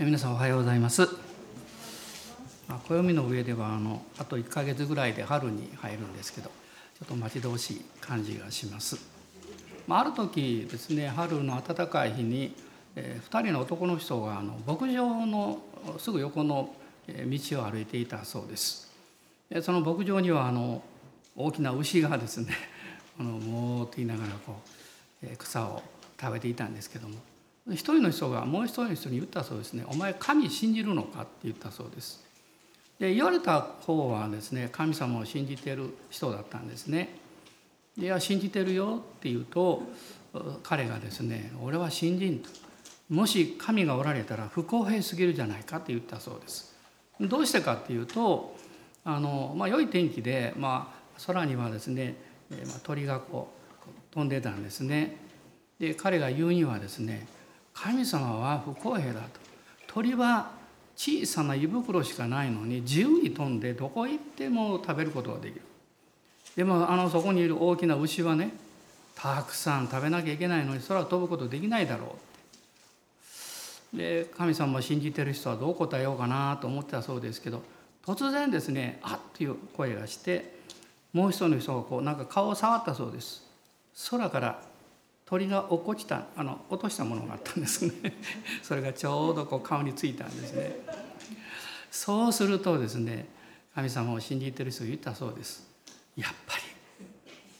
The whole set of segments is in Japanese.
皆さんおはようございます。暦の上ではあのあと1ヶ月ぐらいで春に入るんですけどちょっと待ち遠しい感じがします。まあ、る時ですね春の暖かい日に、え、2人の男の人があの牧場のすぐ横の道を歩いていたそうです。でその牧場にはあの大きな牛がですね あのもーって言いながらこう草を食べていたんですけども一人の人がもう一人の人に言ったそうですね「お前神信じるのか?」って言ったそうです。で言われた方はですね神様を信じてる人だったんですね。いや信じてるよって言うと彼がですね「俺は信じん」と。もし神がおられたら不公平すぎるじゃないかって言ったそうです。どうしてかっていうとあの、まあ、良い天気で、まあ、空にはですね、まあ、鳥がこう飛んでたんですね。で彼が言うにはですね神様は不公平だと。鳥は小さな胃袋しかないのに自由に飛んでどこ行っても食べることができる。でもあのそこにいる大きな牛はねたくさん食べなきゃいけないのに空を飛ぶことできないだろう。で神様を信じてる人はどう答えようかなと思ってたそうですけど突然ですね「あっ」ていう声がしてもう一人の人がこうなんか顔を触ったそうです。空から鳥が落っこちたあの落としたものがあったんですね。それがちょうどこう顔についたんですね。そうするとですね神様を信じてる人が言ったそうです。やっぱ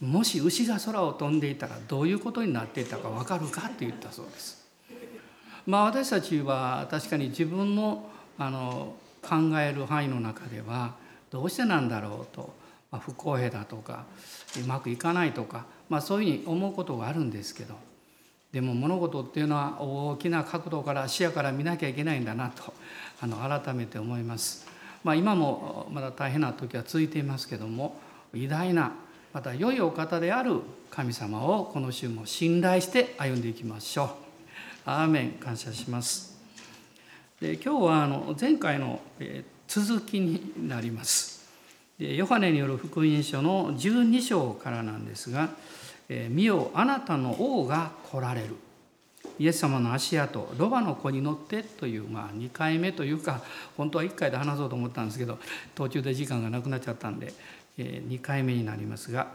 りもし牛が空を飛んでいたらどういうことになっていたか分かるかって言ったそうです。まあ私たちは確かに自分のあの考える範囲の中ではどうしてなんだろうと、まあ、不公平だとかうまくいかないとかまあ、そういうふうに思うことがあるんですけどでも物事っていうのは大きな角度から視野から見なきゃいけないんだなと あの改めて思います。まあ、今もまだ大変な時は続いていますけども偉大なまた良いお方である神様をこの週も信頼して歩んでいきましょう。アーメン感謝します。で今日はあの前回の続きになります。ヨハネによる福音書の12章からなんですが「見よあなたの王が来られる」イエス様の足跡ロバの子に乗ってという、まあ、2回目というか本当は1回で話そうと思ったんですけど途中で時間がなくなっちゃったんで、え2回目になりますが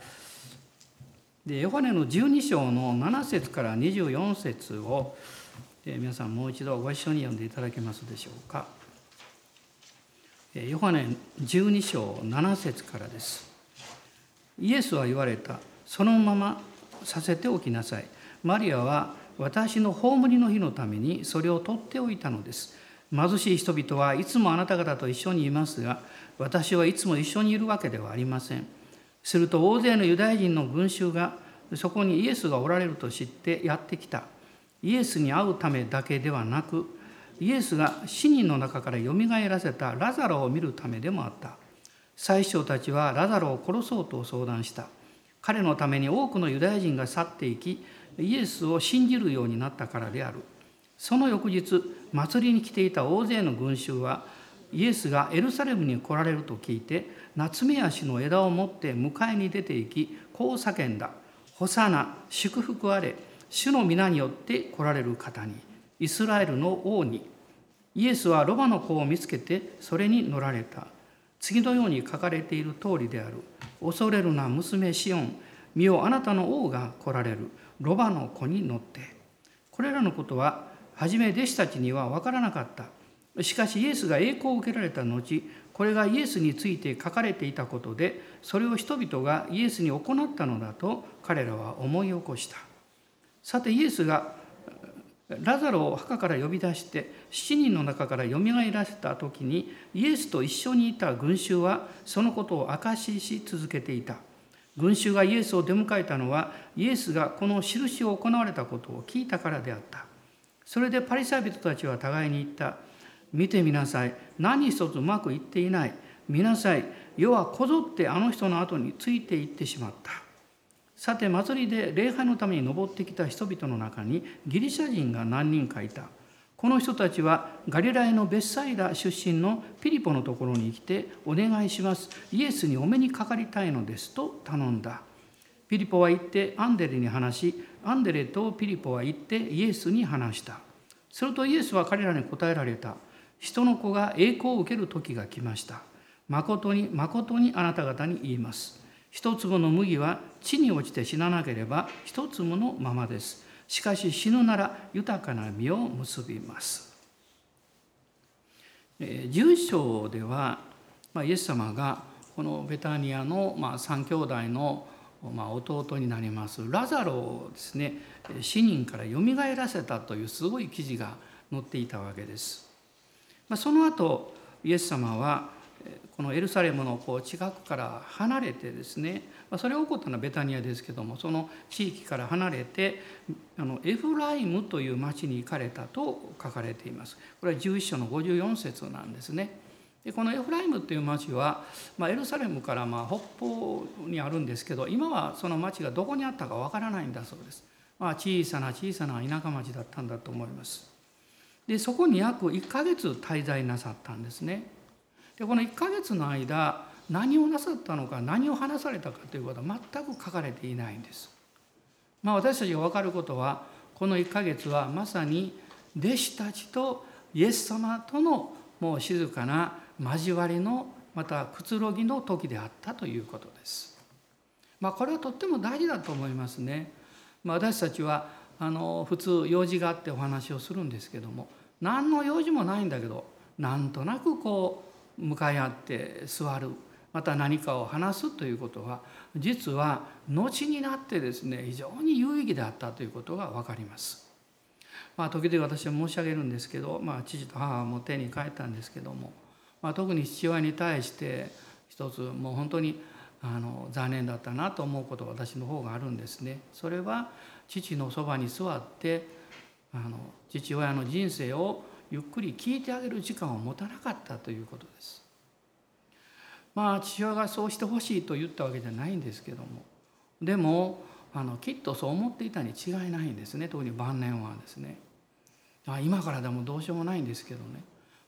でヨハネの12章の7節から24節を、え皆さんもう一度ご一緒に読んでいただけますでしょうか。ヨハネ12章7節からです。イエスは言われた。そのままさせておきなさい。マリアは私の葬りの日のためにそれを取っておいたのです。貧しい人々はいつもあなた方と一緒にいますが、私はいつも一緒にいるわけではありません。すると大勢のユダヤ人の群衆がそこにイエスがおられると知ってやってきた。イエスに会うためだけではなく、イエスが死人の中からよみがえらせたラザロを見るためでもあった。最初たちはラザロを殺そうと相談した。彼のために多くのユダヤ人が去っていきイエスを信じるようになったからである。その翌日祭りに来ていた大勢の群衆はイエスがエルサレムに来られると聞いて夏目足の枝を持って迎えに出て行きこう叫んだ「ホサナ祝福あれ。主の皆によって来られる方に」イスラエルの王に。イエスはロバの子を見つけてそれに乗られた。次のように書かれている通りである。恐れるな娘シオン。見よあなたの王が来られる。ロバの子に乗って。これらのことは初め弟子たちには分からなかった。しかしイエスが栄光を受けられた後これがイエスについて書かれていたことでそれを人々がイエスに行ったのだと彼らは思い起こした。さてイエスがラザロを墓から呼び出して7人の中からよみがえらせた時にイエスと一緒にいた群衆はそのことを証しし続けていた。群衆がイエスを出迎えたのはイエスがこの印を行われたことを聞いたからであった。それでパリサイ人たちは互いに言った。見てみなさい。何一つうまくいっていない。見なさい。世はこぞってあの人の後についていってしまった。さて祭りで礼拝のために登ってきた人々の中にギリシャ人が何人かいた。この人たちはガリラヤのベッサイダ出身のピリポのところに来てお願いします。イエスにお目にかかりたいのですと頼んだ。ピリポは行ってアンデレに話しアンデレとピリポは行ってイエスに話した。するとイエスは彼らに答えられた。人の子が栄光を受ける時が来ました。誠に誠にあなた方に言います。一粒の麦は地に落ちて死ななければ一粒のままです。しかし死ぬなら豊かな実を結びます。11章ではイエス様がこのベタニアの3兄弟の弟になります。ラザロをですね死人からよみがえらせたというすごい記事が載っていたわけです。その後イエス様はこのエルサレムのこう近くから離れてですねそれが起こったのはベタニアですけどもその地域から離れてあのエフライムという町に行かれたと書かれています。これは11章の54節なんですね。でこのエフライムという町は、まあ、エルサレムからまあ北方にあるんですけど今はその町がどこにあったかわからないんだそうです。まあ、小さな小さな田舎町だったんだと思います。でそこに約1ヶ月滞在なさったんですね。でこの1ヶ月の間何をなさったのか何を話されたかということは全く書かれていないんです。まあ、私たちが分かることはこの1ヶ月はまさに弟子たちとイエス様とのもう静かな交わりのまたくつろぎの時であったということです。まあ、これはとっても大事だと思いますね。まあ、私たちはあの普通用事があってお話をするんですけども何の用事もないんだけどなんとなくこう向かい合って座るまた何かを話すということは実は後になってですね非常に有意義であったということが分かります。まあ、時々私は申し上げるんですけど、まあ、父と母も手に帰ったんですけどもまあ、特に父親に対して一つもう本当にあの残念だったなと思うことが私の方があるんですね。それは父のそばに座ってあの父親の人生をゆっくり聞いてあげる時間を持たなかったということです。まあ父親がそうしてほしいと言ったわけじゃないんですけどもでもあのきっとそう思っていたに違いないんですね特に晩年はですね。あ今からでもどうしようもないんですけどね。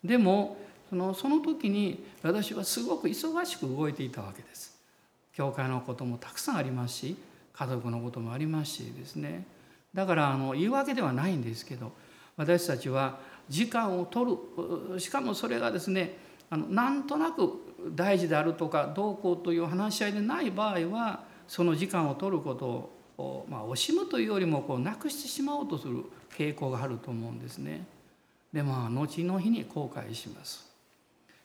でもそのその時に私はすごく忙しく動いていたわけです。教会のこともたくさんありますし家族のこともありますしですねだからあの言い訳ではないんですけど私たちは時間を取るしかもそれがですねあのなんとなく大事であるとかどうこうという話し合いでない場合はその時間を取ることを、まあ、惜しむというよりもこうなくしてしまおうとする傾向があると思うんですね。でまあ後の日に後悔します。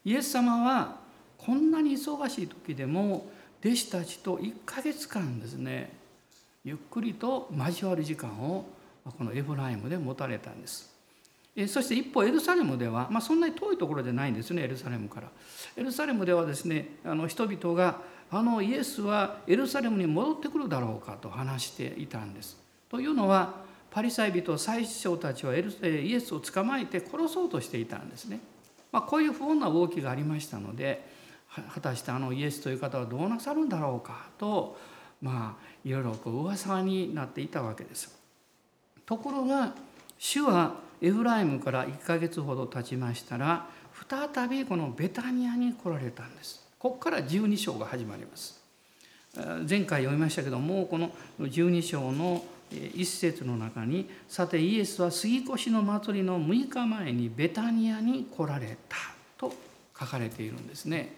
イエス様はこんなに忙しい時でも弟子たちと1ヶ月間ですねゆっくりと交わる時間をこのエフライムで持たれたんです。そして一方エルサレムでは、まあ、そんなに遠いところじゃないんですねエルサレムから。エルサレムではですねあの人々があのイエスはエルサレムに戻ってくるだろうかと話していたんです。というのはパリサイ人最初たちはエルイエスを捕まえて殺そうとしていたんですね。まあ、こういう不穏な動きがありましたので果たしてあのイエスという方はどうなさるんだろうかとまあいろいろこう噂になっていたわけです。ところが主はエフライムから1ヶ月ほど経ちましたら再びこのベタニアに来られたんです。ここから12章が始まります。前回読みましたけどもこの12章の一節の中にさてイエスは杉越の祭りの6日前にベタニアに来られたと書かれているんですね。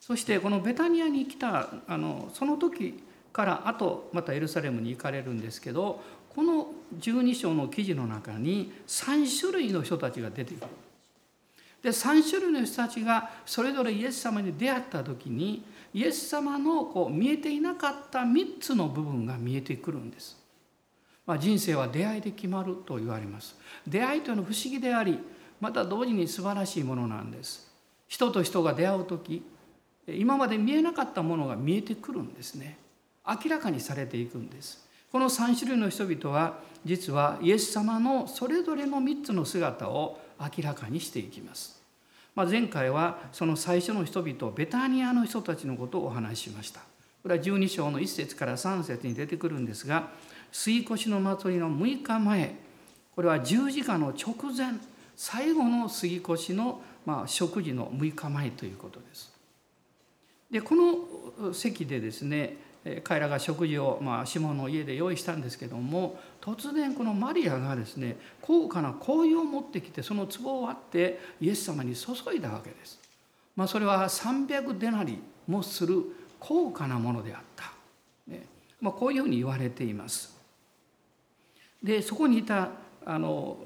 そしてこのベタニアに来たあのその時からあとまたエルサレムに行かれるんですけどこの12章の記事の中に3種類の人たちが出てくる。で3種類の人たちがそれぞれイエス様に出会った時にイエス様のこう見えていなかった3つの部分が見えてくるんです。まあ、人生は出会いで決まると言われます出会いというのは不思議でありまた同時に素晴らしいものなんです人と人が出会う時今まで見えなかったものが見えてくるんですね明らかにされていくんですこの3種類の人々は実はイエス様のそれぞれの3つの姿を明らかにしていきます、まあ、前回はその最初の人々ベタニアの人たちのことをお話ししましたこれは12章の1節から3節に出てくるんですが水越の祭りの6日前これは十字架の直前最後の杉越の、まあ、食事の6日前ということです。でこの席でですね彼らが食事を、まあ、シモンの家で用意したんですけども突然このマリアがですね高価な香油を持ってきてその壺を割ってイエス様に注いだわけです。まあ、それは300デナリもする高価なものであった、ねまあ、こういうふうに言われています。でそこにいたあの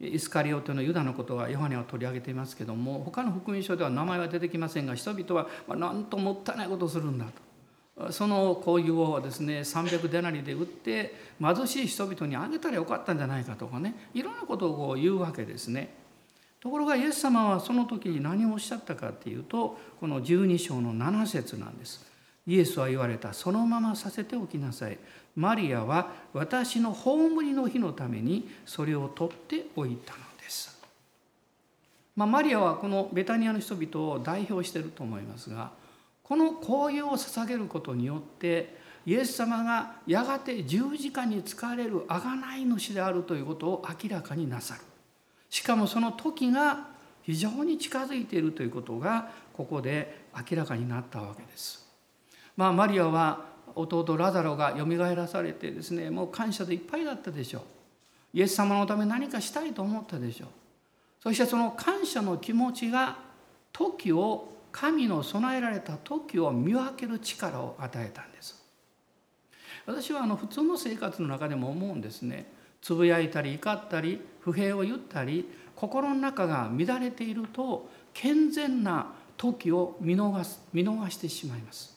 イスカリオテのユダのことはヨハネは取り上げていますけども他の福音書では名前は出てきませんが人々はなんともったいないことをするんだとその香油をですね300デナリで売って貧しい人々にあげたらよかったんじゃないかとかねいろんなことを言うわけですね。ところがイエス様はその時に何をおっしゃったかっていうとこの12章の7節なんです。イエスは言われたそのままさせておきなさいマリアは私の葬りの日のためにそれを取っておいたのです、まあ、マリアはこのベタニアの人々を代表してると思いますがこの香油を捧げることによってイエス様がやがて十字架に使われる贖い主であるということを明らかになさる。しかもその時が非常に近づいているということがここで明らかになったわけです。まあ、マリアは弟ラザロがよみがえらされてですねもう感謝でいっぱいだったでしょう。イエス様のため何かしたいと思ったでしょう。そしてその感謝の気持ちが時を神の備えられた時を見分ける力を与えたんです。私はあの普通の生活の中でも思うんですね。つぶやいたり怒ったり不平を言ったり心の中が乱れていると健全な時を見逃す見逃してしまいます。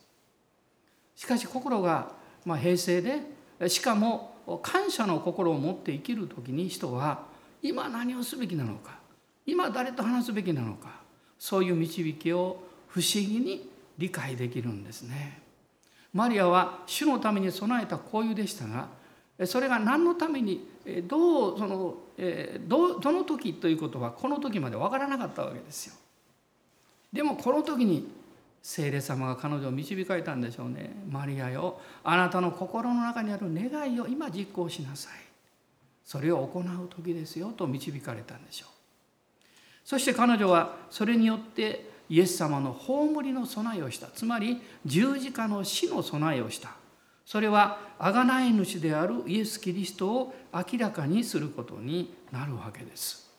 しかし心がま平静でしかも感謝の心を持って生きる時に人は今何をすべきなのか今誰と話すべきなのかそういう導きを不思議に理解できるんですね。マリアは主のために備えた交友でしたがそれが何のためにどうそのどどの時ということはこの時まで分からなかったわけですよ。でもこの時に聖霊様が彼女を導かれたんでしょうねマリアよあなたの心の中にある願いを今実行しなさいそれを行う時ですよと導かれたんでしょうそして彼女はそれによってイエス様の葬りの備えをした。つまり十字架の死の備えをした。それは贖い主であるイエス・キリストを明らかにすることになるわけです。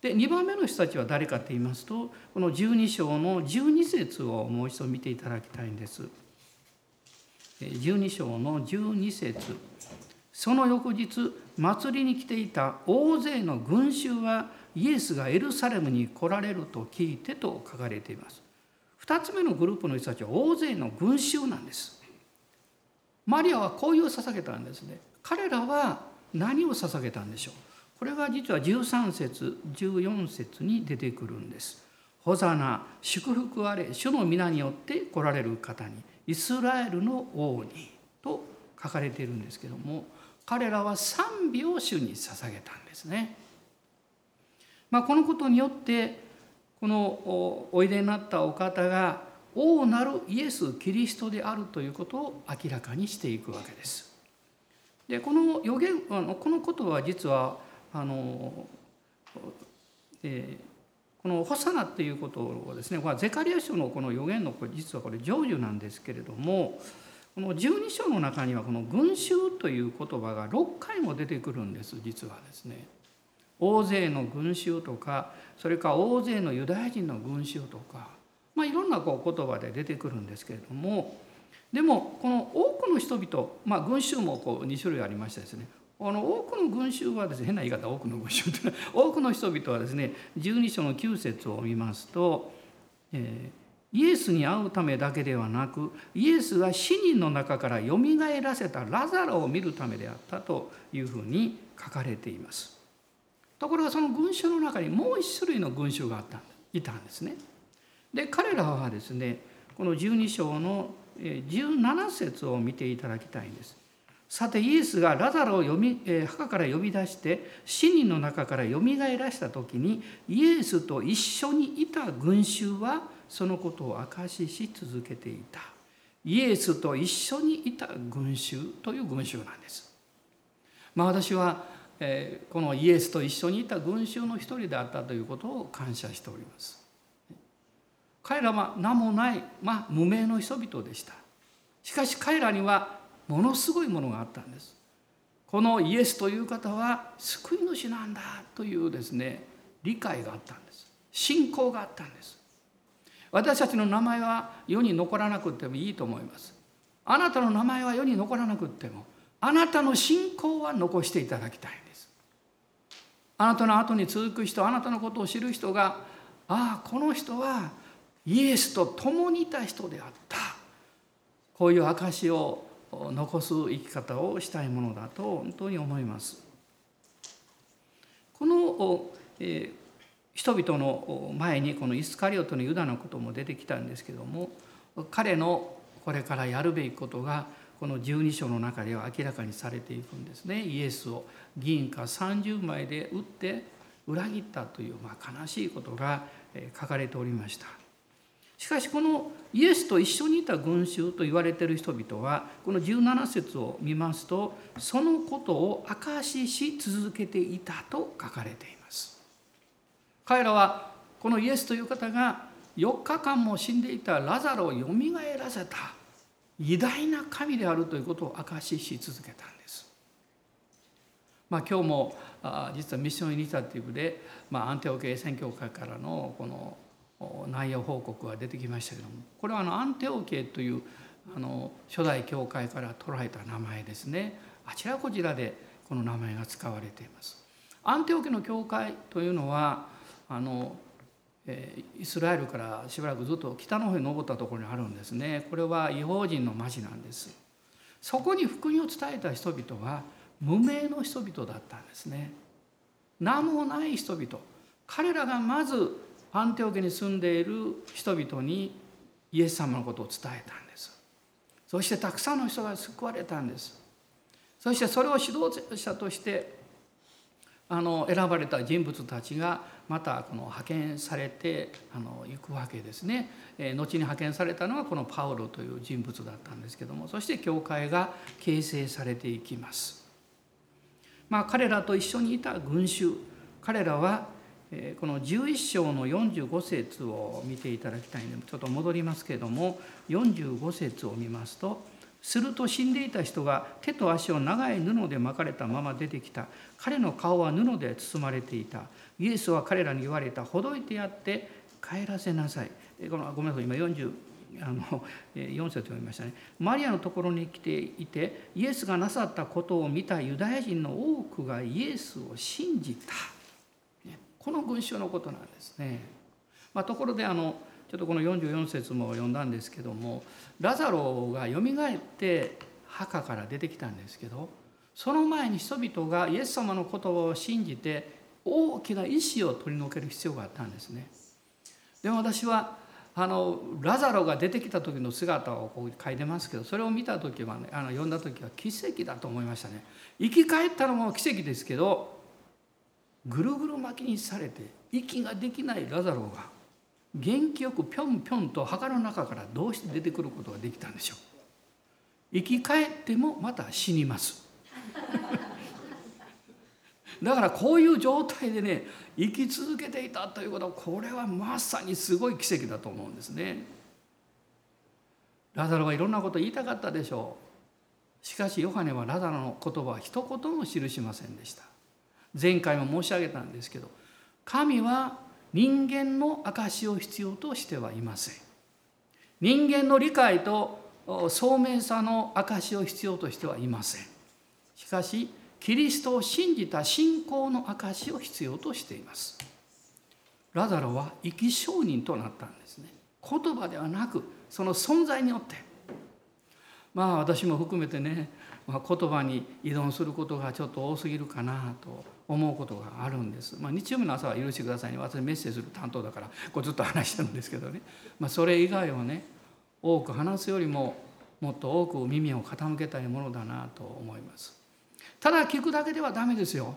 で2番目の人たちは誰かと言いますとこの12章の12節をもう一度見ていただきたいんです。12章の12節。その翌日祭りに来ていた大勢の群衆はイエスがエルサレムに来られると聞いてと書かれています。2つ目のグループの人たちは大勢の群衆なんです。マリアはこういう捧げたんですね。彼らは何を捧げたんでしょうこれが実は13節14節に出てくるんです。ホザナ祝福あれ主の皆によって来られる方にイスラエルの王にと書かれているんですけども彼らは賛美を主に捧げたんですね。まあ、このことによってこのおいでになったお方が王なるイエス・キリストであるということを明らかにしていくわけです。でこの予言このことは実はあの、えー、この「ホサナ」っていうことをですねこれはゼカリア書のこの予言のこれ実はこれ成就なんですけれどもこの12章の中にはこの「群衆」という言葉が6回も出てくるんです実はですね。大勢の群衆とかそれから大勢のユダヤ人の群衆とか、まあ、いろんなこう言葉で出てくるんですけれどもでもこの多くの人々、まあ、群衆もこう2種類ありましてですねあの多くの群衆はですね変な言い方多くの群衆というのは多くの人々はですね12章の9節を見ますと、えー、イエスに会うためだけではなくイエスが死人の中からよみがえらせたラザロを見るためであったというふうに書かれています。ところがその群衆の中にもう一種類の群衆があったいたんですね。で彼らはですねこの12章の17節を見ていただきたいんです。さてイエスがラザロを、墓から呼び出して死人の中からよみがえらした時にイエスと一緒にいた群衆はそのことを証しし続けていたイエスと一緒にいた群衆という群衆なんです。まあ、私は、えこのイエスと一緒にいた群衆の一人であったということを感謝しております。彼らは名もない、まあ、無名の人々でした。しかし彼らにはものすごいものがあったんですこのイエスという方は救い主なんだというですね理解があったんです信仰があったんです私たちの名前は世に残らなくてもいいと思いますあなたの名前は世に残らなくてもあなたの信仰は残していただきたいんですあなたの後に続く人あなたのことを知る人がああこの人はイエスと共にいた人であったこういう証を残す生き方をしたいものだと本当に思います。この、えー、人々の前にこのイスカリオトのユダのことも出てきたんですけども彼のこれからやるべきことがこの12章の中では明らかにされていくんですねイエスを銀貨30枚で打って裏切ったという、まあ、悲しいことが書かれておりました。しかしこのイエスと一緒にいた群衆と言われている人々はこの17節を見ますとそのことを証しし続けていたと書かれています。彼らはこのイエスという方が4日間も死んでいたラザロをよみがえらせた偉大な神であるということを証しし続けたんです。まあ、今日もあ実はミッションイニシアティブで、まあ、アンテオ系宣教会からのこの内容報告が出てきましたけどもこれはあのアンテオケというあの初代教会から捉えた名前ですねあちらこちらでこの名前が使われています。アンテオケの教会というのはあのイスラエルからしばらくずっと北の方に登ったところにあるんですね。これは違法人の町なんです。そこに福音を伝えた人々は無名の人々だったんですね。名もない人々。彼らがまずアンテオケに住んでいる人々にイエス様のことを伝えたんです。そしてたくさんの人が救われたんです。そしてそれを指導者としてあの選ばれた人物たちがまたこの派遣されてあの行くわけですね、え後に派遣されたのはこのパウロという人物だったんですけどもそして教会が形成されていきます。まあ彼らと一緒にいた群衆彼らはこの11章の45節を見ていただきたいのでちょっと戻りますけれども45節を見ますと「すると死んでいた人が手と足を長い布で巻かれたまま出てきた。彼の顔は布で包まれていた。イエスは彼らに言われたほどいてやって帰らせなさい」このごめんなさい今40あの4節読みましたねマリアのところに来ていてイエスがなさったことを見たユダヤ人の多くがイエスを信じた。この群衆のことなんですね。まあ、ところであのちょっとこの44節も読んだんですけどもラザロがよみがえって墓から出てきたんですけどその前に人々がイエス様の言葉を信じて大きな意志を取り除ける必要があったんですね。でも私はあのラザロが出てきた時の姿をこう書いてますけどそれを見た時はねあの読んだ時は奇跡だと思いましたね。生き返ったのも奇跡ですけどぐるぐる巻きにされて息ができないラザロが元気よくぴょんぴょんと墓の中からどうして出てくることができたんでしょう生き返ってもまた死にますだからこういう状態でね生き続けていたということはこれはまさにすごい奇跡だと思うんですね。ラザロはいろんなこと言いたかったでしょう。しかしヨハネはラザロの言葉は一言も記しませんでした。前回も申し上げたんですけど神は人間の証を必要としてはいません。人間の理解と聡明さの証を必要としてはいません。しかしキリストを信じた信仰の証を必要としています。ラザロは生き証人となったんですね。言葉ではなくその存在によって。まあ私も含めてね、まあ、言葉に依存することがちょっと多すぎるかなと思うことがあるんです。まあ、日曜日の朝は許してくださいね。私メッセージする担当だからこうずっと話してるんですけどね、まあ、それ以外をね多く話すよりももっと多く耳を傾けたいものだなと思います。ただ聞くだけではダメですよ。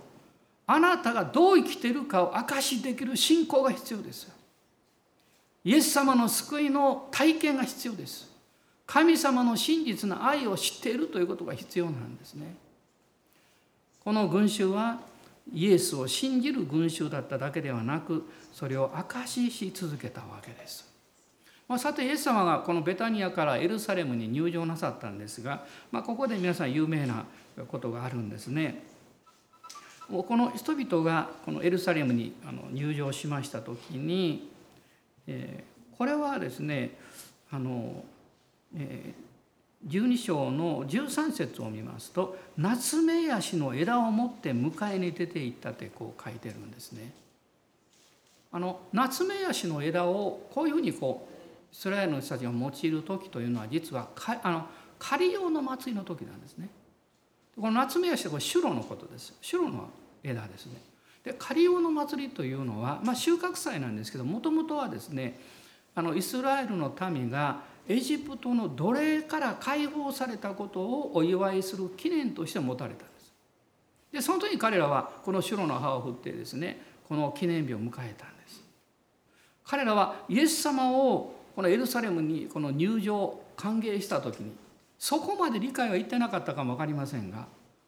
あなたがどう生きてるかを証しできる信仰が必要です。イエス様の救いの体験が必要です。神様の真実な愛を知っているということが必要なんですね。この群衆はイエスを信じる群衆だっただけではなくそれを証しし続けたわけです。まあ、さてイエス様がこのベタニアからエルサレムに入場なさったんですが、まあ、ここで皆さん有名なことがあるんですね。この人々がこのエルサレムに入場しました時に、えこれはですねあの、え12章の13節を見ますと「夏目ヤシの枝を持って迎えに出て行った」ってこう書いてるんですね。あの夏目ヤシの枝をこういうふうにこうイスラエルの人たちが用いる時というのは実はあの狩り用の祭りの時なんですね。この夏目ヤシはこれシュロのことです。シュロの枝ですね。で狩り用の祭りというのは、まあ、収穫祭なんですけどもともとはですねあのイスラエルの民がエジプトの奴隷から解放されたことをお祝いする記念として持たれたんです。でその時に彼らはこの白の葉を振ってですねこの記念日を迎えたんです。彼らはイエス様をこのエルサレムにこの入場歓迎した時にそこまで理解はいってなかったかも分かりませんが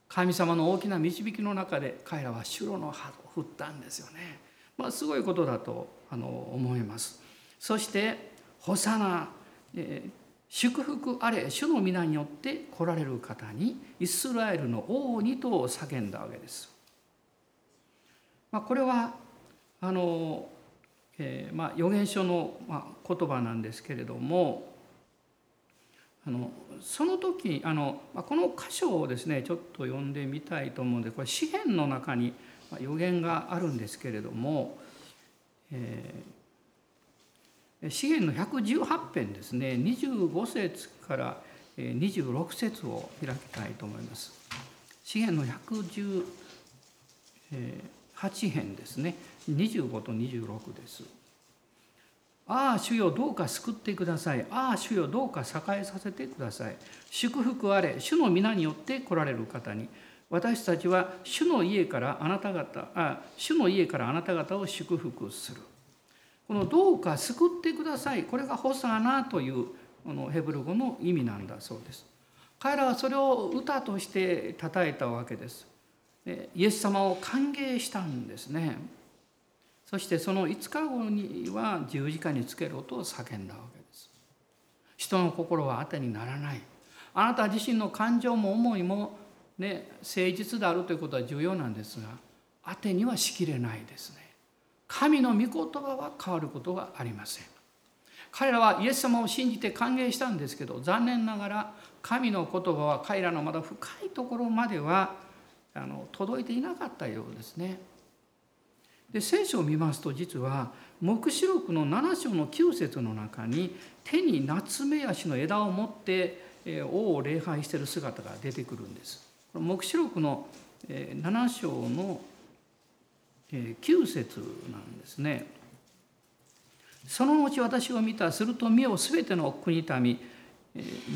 神様の大きな導きの中で彼らは白の葉を振ったんですよね。まあ、すごいことだとあの思います。そして「ホサナえ祝福あれ主の皆によって来られる方にイスラエルの王にと叫んだわけです。まあ、これはあの、えー、まあ預言書の、まあ、言葉なんですけれどもあのその時あの、この箇所をですねちょっと読んでみたいと思うんでこれ詩篇の中に予言があるんですけれども、えー資源の118編ですね25節から26節を開きたいと思います。資源の118編ですね25と26です。ああ主よどうか救ってください。ああ主よどうか栄えさせてください。祝福あれ主の皆によって来られる方に私たちは主の家からあなた方あ主の家からあなた方を祝福する。この「どうか救ってください」これが「ホサーナ」というこのヘブル語の意味なんだそうです。彼らはそれを歌として称えたわけです。イエス様を歓迎したんですね。そしてその5日後には十字架につけろと叫んだわけです。人の心は当てにならない。あなた自身の感情も思いも、ね、誠実であるということは重要なんですが当てにはしきれないですね。神の御言葉は変わることがありません彼らはイエス様を信じて歓迎したんですけど残念ながら神の言葉は彼らのまだ深いところまではあの届いていなかったようですね。で聖書を見ますと実は黙示録の7章の9節の中に手に夏目足の枝を持って王を礼拝している姿が出てくるんです。黙示録の7章の9節なんですね。その後私を見たすると見よ全ての国民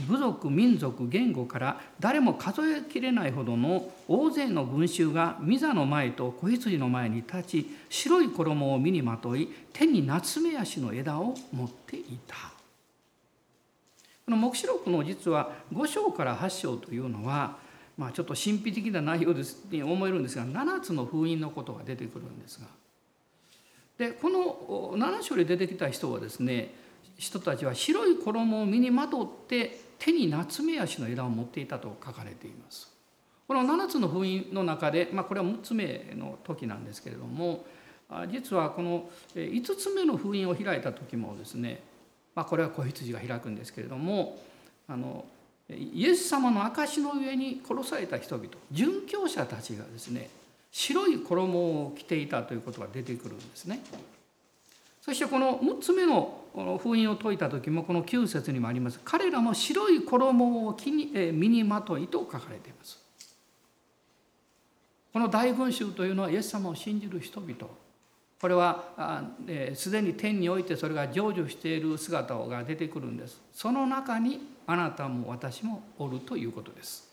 部族民族言語から誰も数えきれないほどの大勢の群衆が御座の前と子羊の前に立ち白い衣を身にまとい手に夏目足の枝を持っていた。この黙示録の実は5章から8章というのはまあ、ちょっと神秘的な内容ですに思えるんですが7つの封印のことが出てくるんですがでこの7章で出てきた人はですね人たちは白い衣を身にまとって手に夏目足の枝を持っていたと書かれています。この7つの封印の中で、まあ、これは6つ目の時なんですけれども実はこの5つ目の封印を開いた時もですね、まあ、これは子羊が開くんですけれどもあのイエス様の証の上に殺された人々殉教者たちがですね白い衣を着ていたということが出てくるんですね。そしてこの6つ目の封印を解いた時もこの9節にもあります。彼らも白い衣を着に身にまといと書かれています。この大群衆というのはイエス様を信じる人々。これはすでに天においてそれが成就している姿が出てくるんです。その中にあなたも私もおるということです。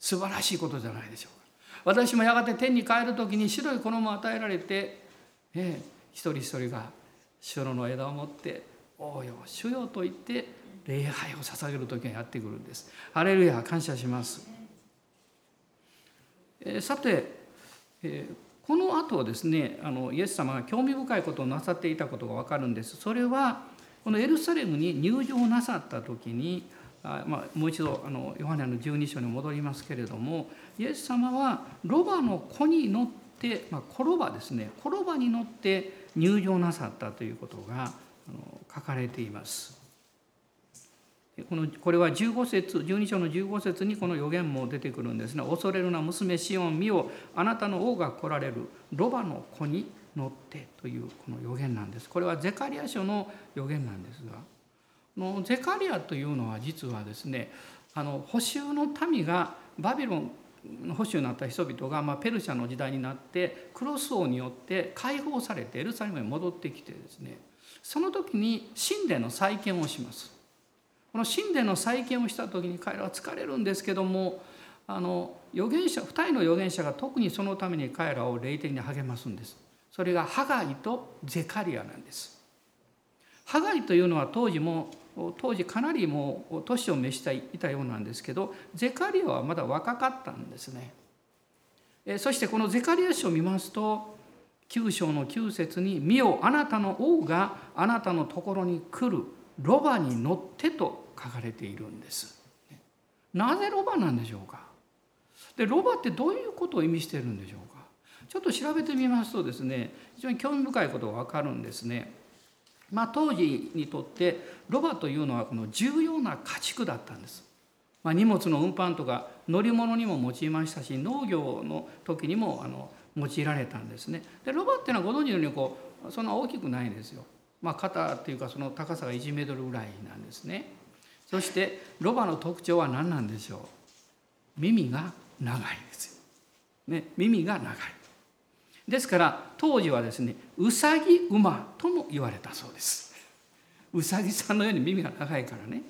素晴らしいことじゃないでしょうか。私もやがて天に帰る時に白い衣を与えられて、ね、一人一人が白の枝を持って「おうよ主よ」と言って礼拝を捧げる時がやってくるんです。ハレルヤ感謝します。えさて、えーこの後ですねあのイエス様が興味深いことをなさっていたことが分かるんです。それはこのエルサレムに入場なさった時にあ、まあ、もう一度あのヨハネの12章に戻りますけれどもイエス様はロバの子に乗って、まあ、転ばですね転ばに乗って入場なさったということがあの書かれています。このこれは15節12章の15節にこの予言も出てくるんですね。恐れるな娘シオン見よあなたの王が来られるロバの子に乗ってというこの予言なんです。これはゼカリア書の予言なんですがのゼカリアというのは実はですねあの補修の民がバビロン保守になった人々が、まあ、ペルシャの時代になってクロス王によって解放されてエルサレムに戻ってきてですねその時に神殿の再建をします。この神殿の再建をした時に彼らは疲れるんですけどもあの預言者2人の預言者が特にそのために彼らを霊的に励ますんです。それがハガイとゼカリアなんです。ハガイというのは当時も当時かなりもう年を召していたようなんですけどゼカリアはまだ若かったんですね。そしてこのゼカリア書を見ますと9章の9節に「見よあなたの王があなたのところに来るロバに乗って」と書かれているんです。なぜロバなんでしょうか？でロバってどういうことを意味しているんでしょうか？ちょっと調べてみますとですね非常に興味深いことが分かるんですね。まあ、当時にとってロバというのはこの重要な家畜だったんです。まあ、荷物の運搬とか乗り物にも用いましたし農業の時にもあの用いられたんですね。でロバっていうのはご存知のようにこうそんな大きくないんですよ。まあ、肩っていうかその高さが1メートルぐらいなんですね。そしてロバの特徴は何なんでしょう耳が長いですよ。ね、耳が長い。ですから当時はですねうさぎ馬とも言われたそうです。うさぎさんのように耳が長いからね。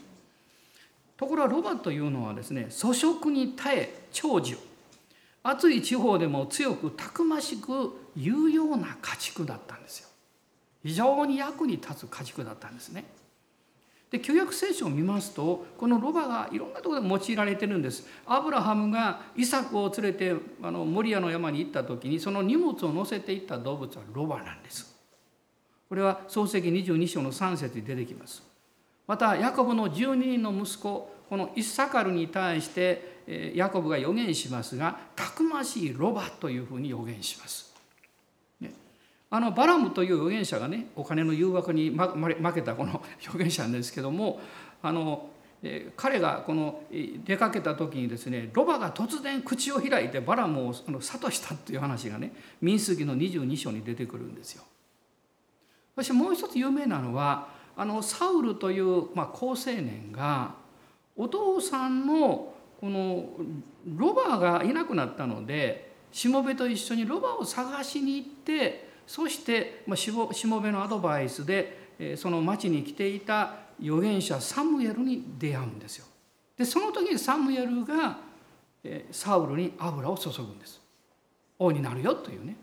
ところがロバというのはですね粗食に耐え長寿。暑い地方でも強くたくましく有用な家畜だったんですよ。非常に役に立つ家畜だったんですね。で旧約聖書を見ますとこのロバがいろんなところで用いられてるんです。アブラハムがイサクを連れてあのモリアの山に行った時にその荷物を乗せていった動物はロバなんです。これは創世記22章の3節に出てきます。またヤコブの12人の息子このイッサカルに対してヤコブが予言しますがたくましいロバというふうに予言します。あのバラムという預言者がねお金の誘惑に負けたこの 預言者なんですけどもあの彼がこの出かけた時にですねロバが突然口を開いてバラムを諭したっていう話がね民数記の22章に出てくるんですよ。そしてもう一つ有名なのはあのサウルという、まあ、好青年がお父さんのこのロバがいなくなったのでしもべと一緒にロバを探しに行ってそしてしもべのアドバイスでその町に来ていた預言者サムエルに出会うんですよ。でその時にサムエルがサウルに油を注ぐんです。王になるよというね。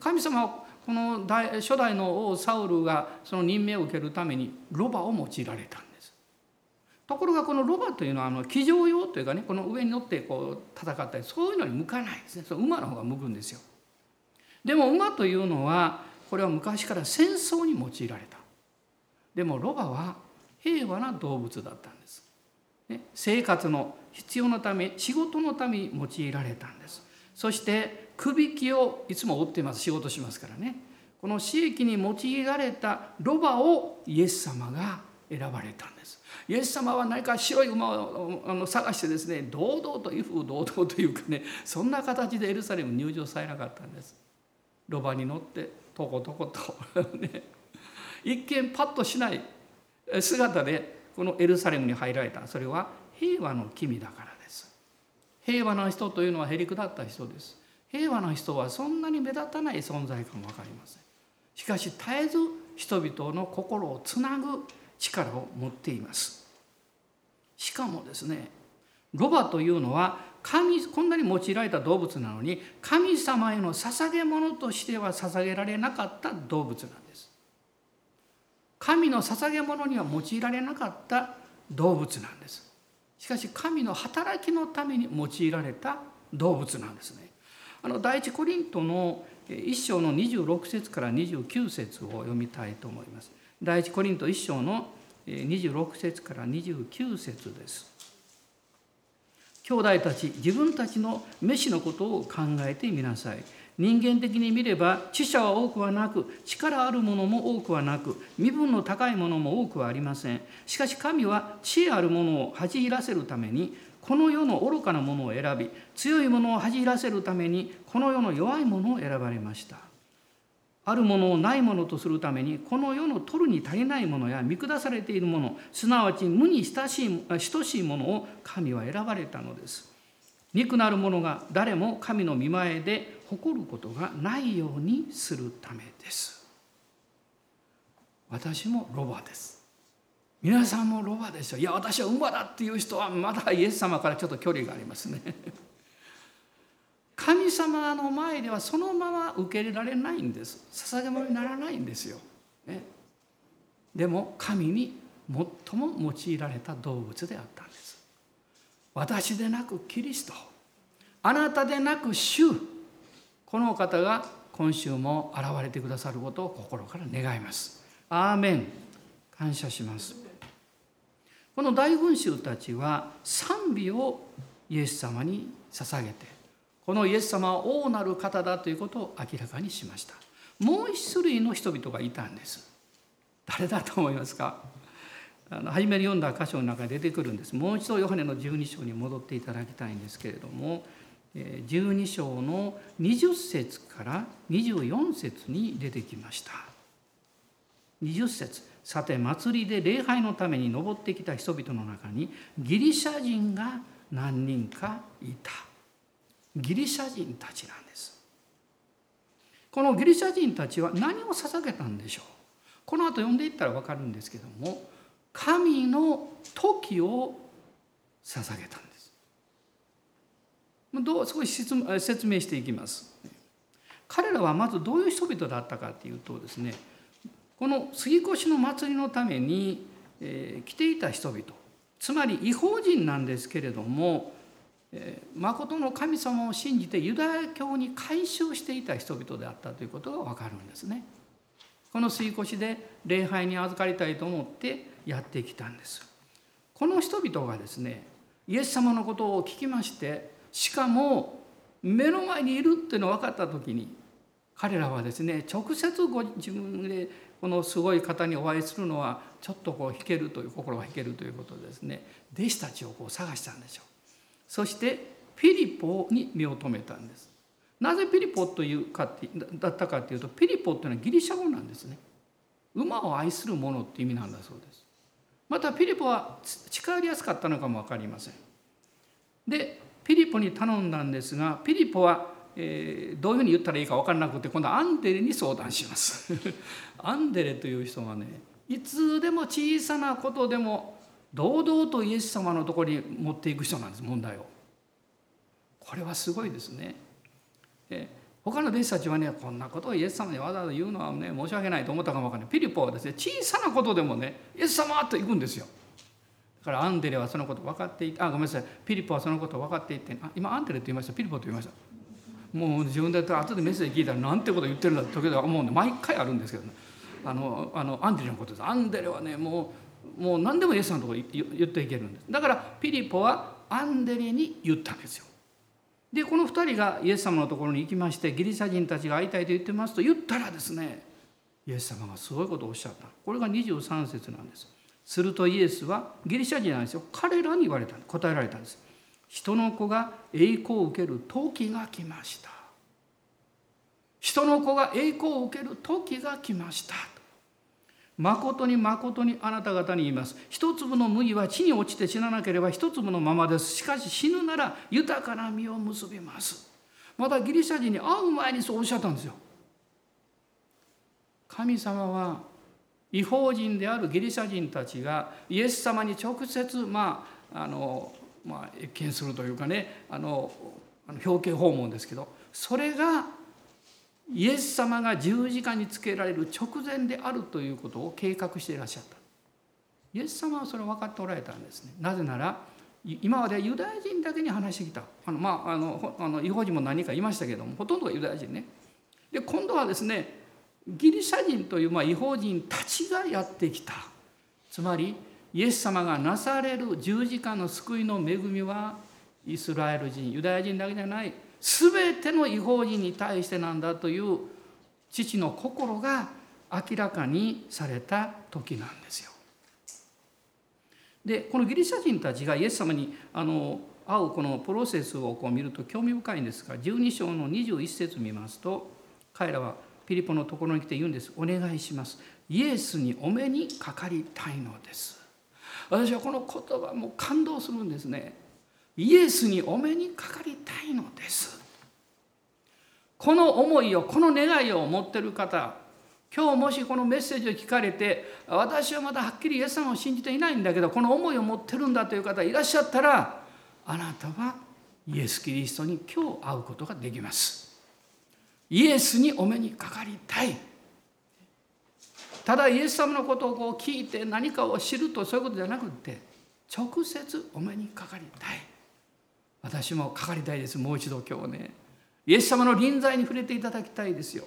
神様はこの初代の王サウルがその任命を受けるためにロバを用いられたんです。ところがこのロバというのはあの騎乗用というかねこの上に乗ってこう戦ったりそういうのに向かないですね。その馬の方が向くんですよ。でも馬というのはこれは昔から戦争に用いられた。でもロバは平和な動物だったんです、ね、生活の必要のため仕事のために用いられたんです。そしてくびきをいつも追ってます。仕事しますからね。この刺激に用いられたロバをイエス様が選ばれたんです。イエス様は何か白い馬を探してですね堂々と威風堂々というかねそんな形でエルサレム入場されなかったんです。ロバに乗ってとことことね一見パッとしない姿でこのエルサレムに入られた。それは平和の君だからです。平和な人というのはへりくだった人です。平和な人はそんなに目立たない存在かも分かりません。しかし絶えず人々の心をつなぐ力を持っています。しかもですねロバというのは神こんなに用いられた動物なのに神様への捧げ物としては捧げられなかった動物なんです。神の捧げ物には用いられなかった動物なんです。しかし神の働きのために用いられた動物なんですね。あの第一コリントの1章の26節から29節を読みたいと思います。第一コリント1章の26節から29節です。兄弟たち自分たちの飯のことを考えてみなさい。人間的に見れば知者は多くはなく力あるものも多くはなく身分の高いものも多くはありませんしかし神は知恵あるものを恥じらせるためにこの世の愚かなものを選び強いものを恥じらせるためにこの世の弱いものを選ばれましたあるものをないものとするためにこの世の取るに足りないものや見下されているものすなわち無に親しい等しいものを神は選ばれたのです。肉なるものが誰も神の見前で誇ることがないようにするためです。私もロバです。皆さんもロバでしょいや私は馬だっていう人はまだイエス様からちょっと距離がありますね。神様の前ではそのまま受け入れられないんです。捧げ物にならないんですよ、ね、でも神に最も用いられた動物であったんです。私でなくキリスト。あなたでなく主。この方が今週も現れてくださることを心から願います。アーメン。感謝します。この大群衆たちは賛美をイエス様に捧げてこのイエス様は王なる方だということを明らかにしました。もう一種類の人々がいたんです。誰だと思いますか？あの初めに読んだ箇所の中で出てくるんです。もう一度ヨハネの12章に戻っていただきたいんですけれども12章の20節から24節に出てきました。20節。さて祭りで礼拝のために登ってきた人々の中にギリシャ人が何人かいた。ギリシャ人たちなんです。このギリシャ人たちは何を捧げたんでしょう？この後読んでいったら分かるんですけども神の時を捧げたんです。どう少し説明していきます。彼らはまずどういう人々だったかっていうとですねこの杉越の祭りのために、えー、来ていた人々つまり違法人なんですけれどもまことの神様を信じてユダヤ教に改宗していた人々であったということが分かるんですね。この吸い越しで礼拝に預かりたいと思ってやってきたんです。この人々がですねイエス様のことを聞きましてしかも目の前にいるっていうの分かった時に彼らはですね直接ご自分でこのすごい方にお会いするのはちょっとこう引けるという心が引けるということでですね弟子たちをこう探したんでしょう。そしてピリポに目を留めたんです。なぜピリポというかってだったかというとピリポというのはギリシャ語なんですね。馬を愛する者って意味なんだそうです。またピリポは近寄りやすかったのかも分かりません。でピリポに頼んだんですがピリポは、えー、どういうふうに言ったらいいか分からなくて今度はアンデレに相談します。アンデレという人はねいつでも小さなことでも堂々とイエス様のところに持っていく人なんです問題を。これはすごいですね。え他の弟子たちはねこんなことをイエス様にわざわざ言うのはね申し訳ないと思ったかもわからないピリポはですね小さなことでもねイエス様と行くんですよ。だからアンデレはそのこと分かっていてあごめんなさいピリポはそのこと分かっていてあ今アンデレと言いましたピリポと言いました。もう自分で後でメッセージ聞いたらなんてこと言ってるんだって時々思うんで毎回あるんですけどねあのあのアンデレのことですアンデレはねもうもう何でもイエスのところ言っていけるんです。だからピリポはアンデレに言ったんですよ。でこの2人がイエス様のところに行きましてギリシャ人たちが会いたいと言ってますと言ったらですねイエス様がすごいことをおっしゃった。これが23節なんです。するとイエスはギリシャ人なんですよ。彼らに言われた答えられたんです。人の子が栄光を受ける時が来ました。人の子が栄光を受ける時が来ました。誠に誠にあなた方に言います。一粒の麦は地に落ちて死ななければ一粒のままです。しかし死ぬなら豊かな実を結びます。またギリシャ人に会う前にそうおっしゃったんですよ。神様は違法人であるギリシャ人たちがイエス様に直接まああのまあ、謁見するというかねあの表敬訪問ですけどそれがイエス様が十字架につけられる直前であるということを計画していらっしゃった。イエス様はそれを分かっておられたんですね。なぜなら今までユダヤ人だけに話してきた。あのまああのあの違法人も何人かいましたけどもほとんどがユダヤ人ね。で今度はですねギリシャ人というまあ違法人たちがやってきた。つまりイエス様がなされる十字架の救いの恵みはイスラエル人ユダヤ人だけじゃない。全ての違法人に対してなんだという父の心が明らかにされた時なんですよ。でこのギリシャ人たちがイエス様にあの会うこのプロセスをこう見ると興味深いんですが12章の21節見ますと彼らはピリポのところに来て言うんです「お願いします」「イエスにお目にかかりたいのです」私はこの言葉も感動するんですね。イエスにお目にかかりたいのです。この思いをこの願いを持ってる方今日もしこのメッセージを聞かれて私はまだはっきりイエス様を信じていないんだけどこの思いを持ってるんだという方いらっしゃったらあなたはイエス・キリストに今日会うことができます。イエスにお目にかかりたい。ただイエス様のことをこう聞いて何かを知るとそういうことじゃなくって直接お目にかかりたい。私もかかりたいです。もう一度今日ね。イエス様の臨在に触れていただきたいですよ。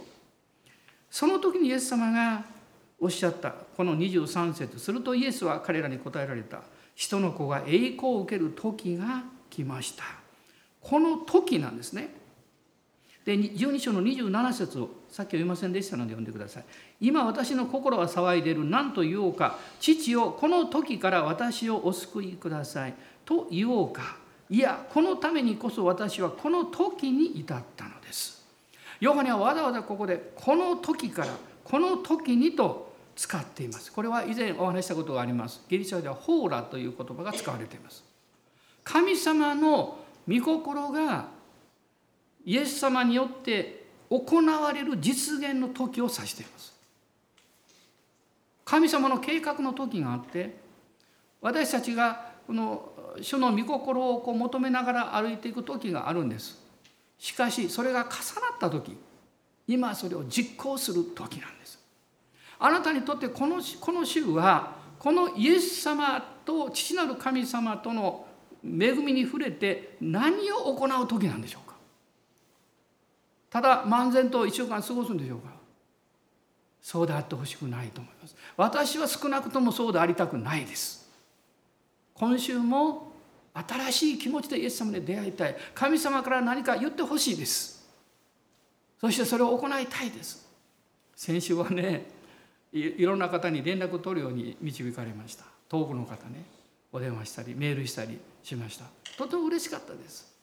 その時にイエス様がおっしゃった。この23節するとイエスは彼らに答えられた。人の子が栄光を受ける時が来ました。この時なんですね。で12章の27節をさっき読みませんでしたので読んでください。今私の心は騒いでる。何と言おうか。父をこの時から私をお救いください。と言おうか。いやこのためにこそ私はこの時に至ったのです。ヨハネはわざわざここでこの時からこの時にと使っています。これは以前お話したことがあります。ギリシャではホーラという言葉が使われています。神様の御心がイエス様によって行われる実現の時を指しています。神様の計画の時があって私たちがこの主の御心をこう求めながら歩いていく時があるんです。しかしそれが重なった時今それを実行する時なんです。あなたにとってこのこの週はこのイエス様と父なる神様との恵みに触れて何を行う時なんでしょうか。ただ漫然と1週間過ごすんでしょうか。そうであってほしくないと思います。私は少なくともそうでありたくないです。今週も新しい気持ちでイエス様に出会いたい。神様から何か言ってほしいです。そしてそれを行いたいです。先週はねいろんな方に連絡を取るように導かれました。遠くの方ねお電話したりメールしたりしました。とても嬉しかったです。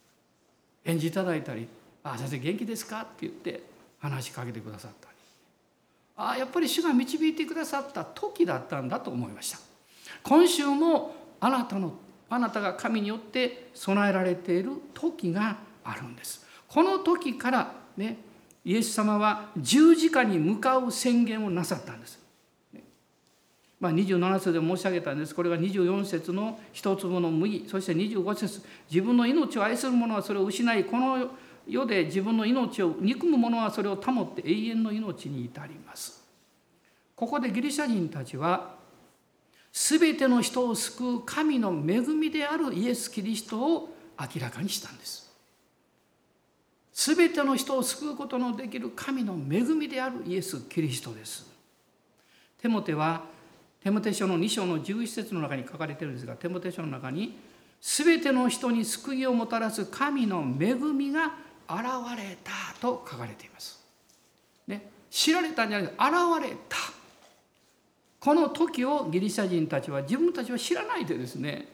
返事いただいたり「あ先生元気ですか?」って言って話しかけてくださったりあやっぱり主が導いてくださった時だったんだと思いました。今週もあなたのあなたが神によって備えられている時があるんです。この時からねイエス様は十字架に向かう宣言をなさったんです。まあ、27節で申し上げたんですこれが24節の一粒の麦そして25節自分の命を愛する者はそれを失いこの世で自分の命を憎む者はそれを保って永遠の命に至ります。ここでギリシャ人たちは全ての人を救う神の恵みであるイエス・キリストを明らかにしたんです。全ての人を救うことのできる神の恵みであるイエス・キリストです。テモテはテモテ書の2章の11節の中に書かれてるんですがテモテ書の中に全ての人に救いをもたらす神の恵みが現れたと書かれています。ね、知られたんじゃない現れた。この時をギリシャ人たちは自分たちは知らないでですね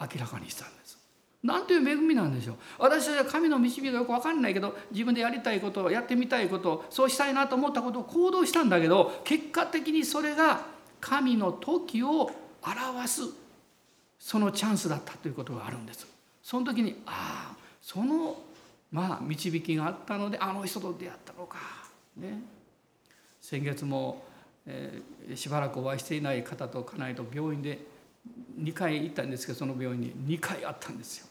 明らかにしたんです。なんという恵みなんでしょう私たちは神の導きがよく分かんないけど自分でやりたいことやってみたいことそうしたいなと思ったことを行動したんだけど結果的にそれが神の時を表すそのチャンスだったということがあるんです。その時にああそのまあ導きがあったのであの人と出会ったのか。ね、先月もえ、しばらくお会いしていない方と家内と病院で2回行ったんですけどその病院に2回あったんですよ。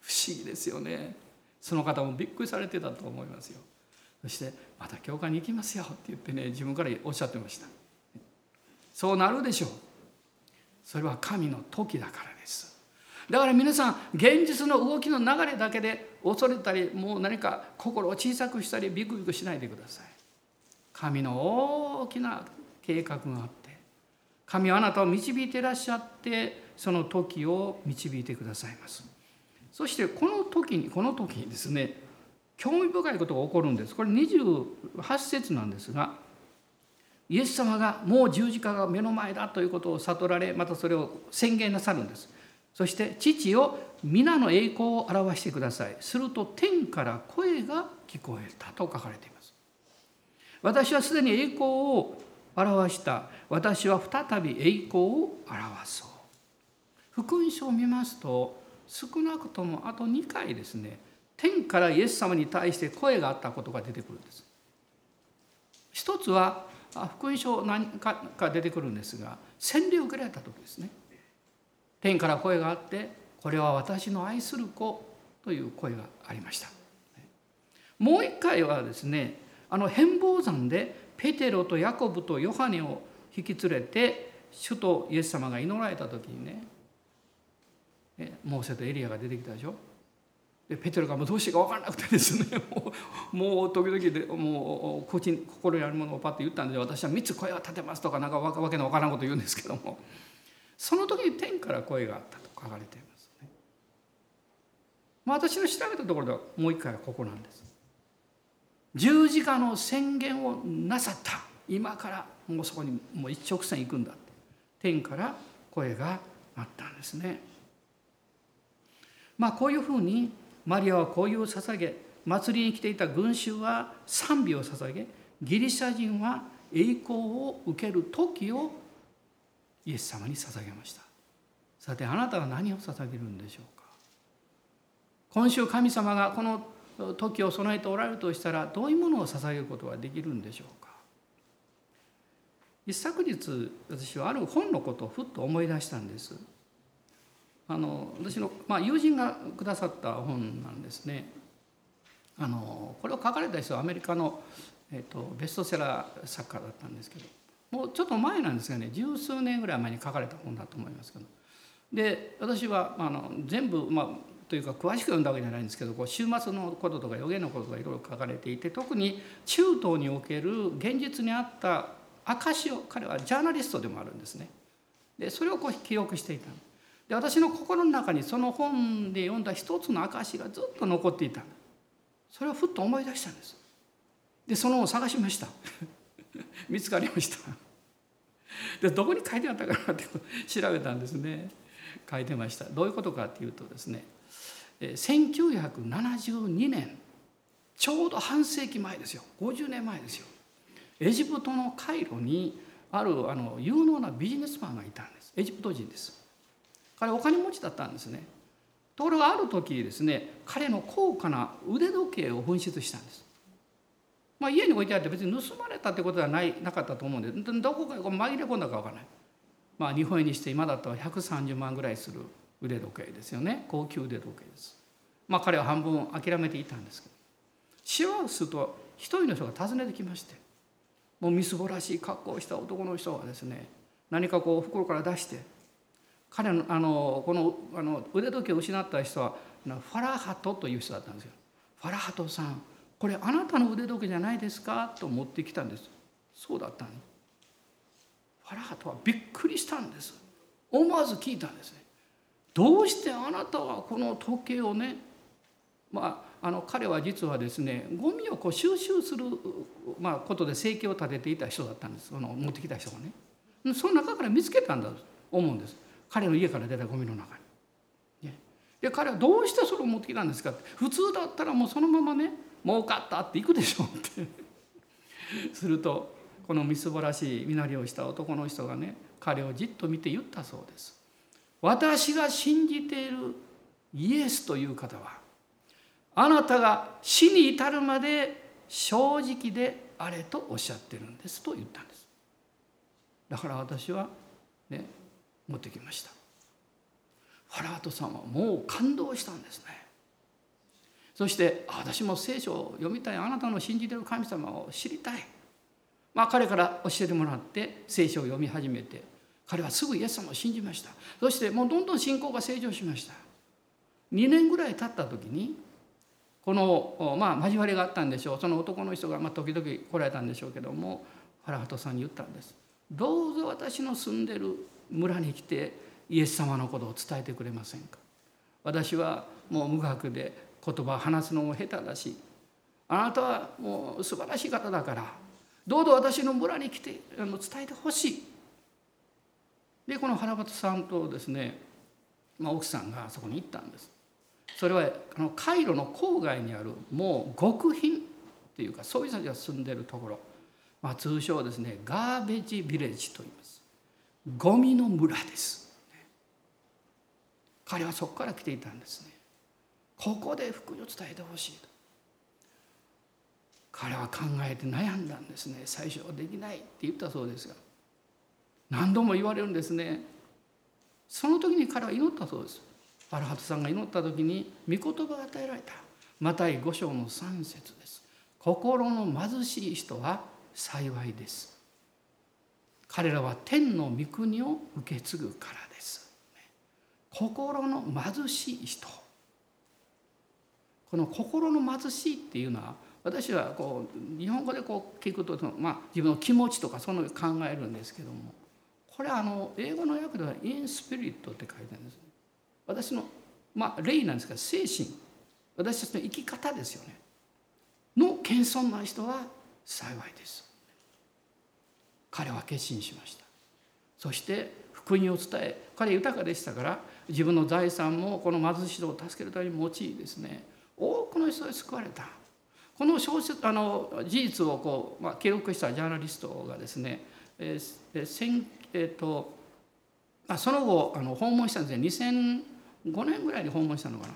不思議ですよね。その方もびっくりされてたと思いますよ。そして「また教会に行きますよ」って言ってね自分からおっしゃってました。そうなるでしょう。それは神の時だからです。だから皆さん現実の動きの流れだけで恐れたりもう何か心を小さくしたりビクビクしないでください。神の大きな計画があって神はあなたを導いていらっしゃってその時を導いてくださいます。そしてこの時にこの時にですね興味深いことが起こるんです。これ28節なんですがイエス様がもう十字架が目の前だということを悟られまたそれを宣言なさるんです。そして父を皆の栄光を表してください。すると天から声が聞こえたと書かれています。私はすでに栄光を表した私は再び栄光を表そう。福音書を見ますと少なくともあと2回ですね天からイエス様に対して声があったことが出てくるんです。一つは福音書何かか出てくるんですが洗礼を受けられた時ですね。天から声があってこれは私の愛する子という声がありました。もう一回はですねあの変貌山でペテロとヤコブとヨハネを引き連れて主とイエス様が祈られた時にねモーセとエリアが出てきたでしょ？でペテロがもうどうしてか分からなくてですね もうもう時々でもう口に心にあるものをパッと言ったんで私は3つ声を立てますとかなんかわけの分からんこと言うんですけども その時に天から声があったと書かれていますね。まあ、私の調べたところではもう一回はここなんです。十字架の宣言をなさった。今からもうそこにもう一直線行くんだって。天から声があったんですね。まあこういうふうにマリアは恋を捧げ。祭りに来ていた群衆は賛美を捧げ。ギリシャ人は栄光を受ける時をイエス様に捧げました。さてあなたは何を捧げるんでしょうか。今週神様がこの時を備えておられるとしたらどういうものを捧げることができるんでしょうか？一昨日私はある本のことをふっと思い出したんです。あの私の、まあ、友人がくださった本なんですね。あのこれを書かれた人はアメリカの、えーと、ベストセラー作家だったんですけどもうちょっと前なんですがね十数年ぐらい前に書かれた本だと思いますけど。で私はあの全部、まあ、というか詳しく読んだわけじゃないんですけどこう終末のこととか予言のことがいろいろ書かれていて特に中東における現実にあった証を彼はジャーナリストでもあるんですね。でそれをこう記録していた。で私の心の中にその本で読んだ一つの証がずっと残っていた。それをふっと思い出したんです。でその本を探しました。見つかりました。でどこに書いてあったかなって調べたんですね。書いてました。どういうことかっていうとですね1972年ちょうど半世紀前ですよ。50年前ですよ。エジプトのカイロにあるあの有能なビジネスマンがいたんです。エジプト人です。彼お金持ちだったんですね。ところがある時ですね彼の高価な腕時計を紛失したんです。まあ、家に置いてあって別に盗まれたってことはないなかったと思うんでどこか紛れ込んだか分からない。まあ日本円にして今だったら130万ぐらいする。腕時計ですよね。高級腕時計です。まあ彼は半分諦めていたんですけど。しばらくすると一人の人が訪ねてきまして。もうみすぼらしい格好をした男の人がですね何かこう袋から出して彼のあのこのあの腕時計を失った人はファラハトという人だったんですよ。ファラハトさんこれあなたの腕時計じゃないですか？と持ってきたんです。そうだったの。ファラハトはびっくりしたんです。思わず聞いたんですね。どうしてあなたはこの時計をねまああの彼は実はですねゴミをこう収集する、まあ、ことで生計を立てていた人だったんです。その持ってきた人がね。その中から見つけたんだと思うんです。彼の家から出たゴミの中に。ね。で彼はどうしてそれを持ってきたんですかって。普通だったらもうそのままね儲かったって行くでしょうって。するとこのみすぼらしい身なりをした男の人がね彼をじっと見て言ったそうです。私が信じているイエスという方はあなたが死に至るまで正直であれとおっしゃってるんですと言ったんです。だから私はね持ってきました。ファラートさんはもう感動したんですね。そして私も聖書を読みたい。あなたの信じてる神様を知りたい、まあ、彼から教えてもらって聖書を読み始めて彼はすぐイエス様を信じました。そしてもうどんどん信仰が成長しました。2年ぐらい経った時にこのまあ交わりがあったんでしょう。その男の人がまあ時々来られたんでしょうけども原鳩さんに言ったんです。どうぞ私の住んでる村に来てイエス様のことを伝えてくれませんか。私はもう無学で言葉を話すのも下手だしあなたはもう素晴らしい方だからどうぞ私の村に来てあの伝えてほしい。でこの原鳩さんとですね、まあ、奥さんがそこに行ったんです。それはあのカイロの郊外にあるもう極貧っていうかそういう人たちが住んでるところ、まあ、通称ですねガーベージビレッジと言います。ゴミの村です。彼はそこから来ていたんですね。ここで福音を伝えてほしいと。彼は考えて悩んだんですね。最初はできないって言ったそうですが。何度も言われるんですね。その時に彼は祈ったそうです。アラハトさんが祈った時に御言葉が与えられた。マタイ五章の3節です。心の貧しい人は幸いです。彼らは天の御国を受け継ぐからです。心の貧しい人。この心の貧しいっていうのは私はこう日本語でこう聞くと、まあ、自分の気持ちとかその考えるんですけども。これはあの英語の訳では「インスピリット」って書いてあるんですね。私のまあ霊なんですが精神。私たちの生き方ですよね。の謙遜な人は幸いです。彼は決心しました。そして福音を伝え彼豊かでしたから自分の財産もこの貧しい人を助けるために用いですね。多くの人が救われた。この小説あの事実をこう、まあ、記録したジャーナリストがですね、えーえーとあ、その後あの訪問したんですね。2005年ぐらいに訪問したのかな。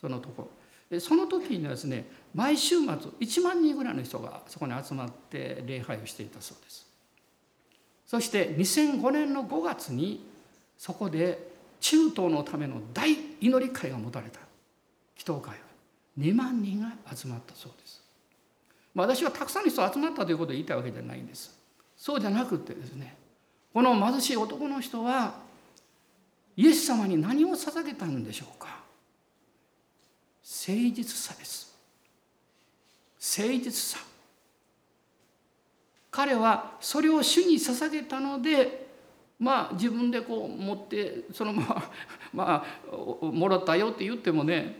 そのとこ。ろその時にはですね毎週末1万人ぐらいの人がそこに集まって礼拝をしていたそうです。そして2005年の5月にそこで中東のための大祈り会が持たれた。祈祷会は2万人が集まったそうです、まあ、私はたくさんの人集まったということを言いたいわけじゃないんです。そうじゃなくてですねこの貧しい男の人はイエス様に何を捧げたんでしょうか？誠実さです。誠実さ。彼はそれを主に捧げたのでまあ自分でこう持ってそのまま まあもらったよって言ってもね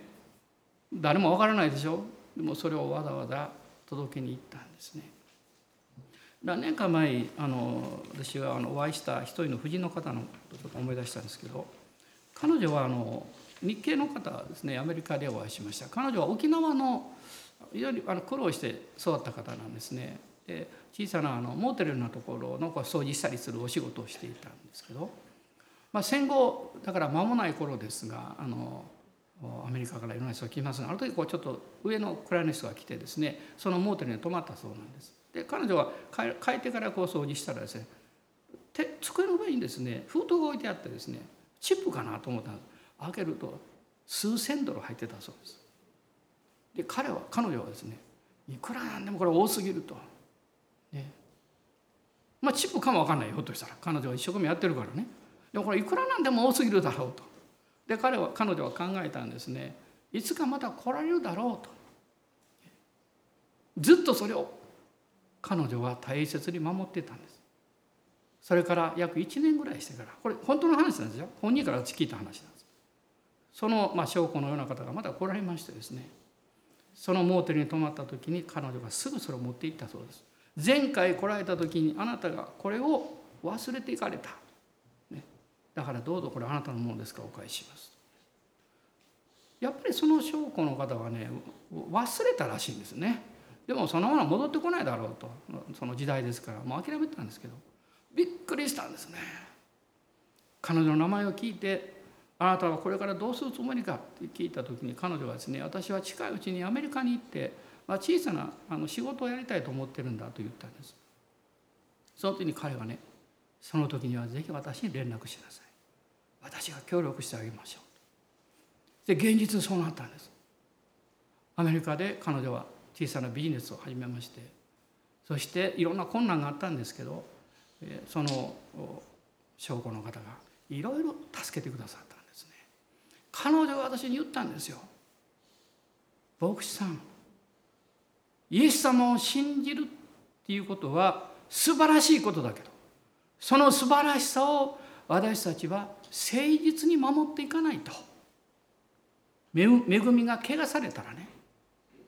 誰もわからないでしょ？でもそれをわざわざ届けに行ったんですね。何年か前あの私があのお会いした一人の婦人の方のちょっと思い出したんですけど彼女はあの日系の方ですねアメリカでお会いしました彼女は沖縄の非常にあの苦労して育った方なんですねで小さなあのモーテルのところの掃除したりするお仕事をしていたんですけど、まあ、戦後だから間もない頃ですがあのアメリカからいろんな人が来ますがあの時こうちょっと上の位の人が来てですねそのモーテルに泊まったそうなんです。で彼女は帰ってからこう掃除したらですね机の上にですね封筒が置いてあってですねチップかなと思ったんです。開けると数千ドル入ってたそうです。で彼は彼女はですねいくらなんでもこれ多すぎると、ね、まあチップかも分かんないよひょっとしたら。彼女は一生懸命やってるからね。でもこれいくらなんでも多すぎるだろうと。で彼は彼女は考えたんですね。いつかまた来られるだろうと。ずっとそれを彼女は大切に守ってたんです。それから約1年ぐらいしてからこれ本当の話なんですよ。本人から聞いた話なんです。その、まあ、証拠のような方がまた来られましてですね。そのモーテルに泊まった時に彼女がすぐそれを持って行ったそうです。前回来られた時にあなたがこれを忘れていかれた、ね、だからどうぞこれあなたのものですからお返しします。やっぱりその証拠の方はね忘れたらしいんですね。でもそのまま戻ってこないだろうと。その時代ですから。もう諦めてたんですけど。びっくりしたんですね。彼女の名前を聞いてあなたはこれからどうするつもりか？って聞いた時に彼女はですね私は近いうちにアメリカに行って、まあ、小さなあの仕事をやりたいと思ってるんだと言ったんです。その時に彼はねその時にはぜひ私に連絡しなさい。私が協力してあげましょうで現実そうなったんです。アメリカで彼女は小さなビジネスを始めましてそしていろんな困難があったんですけどその証拠の方がいろいろ助けてくださったんですね。彼女が私に言ったんですよ。牧師さんイエス様を信じるっていうことは素晴らしいことだけどその素晴らしさを私たちは誠実に守っていかないと。恵みが汚されたらね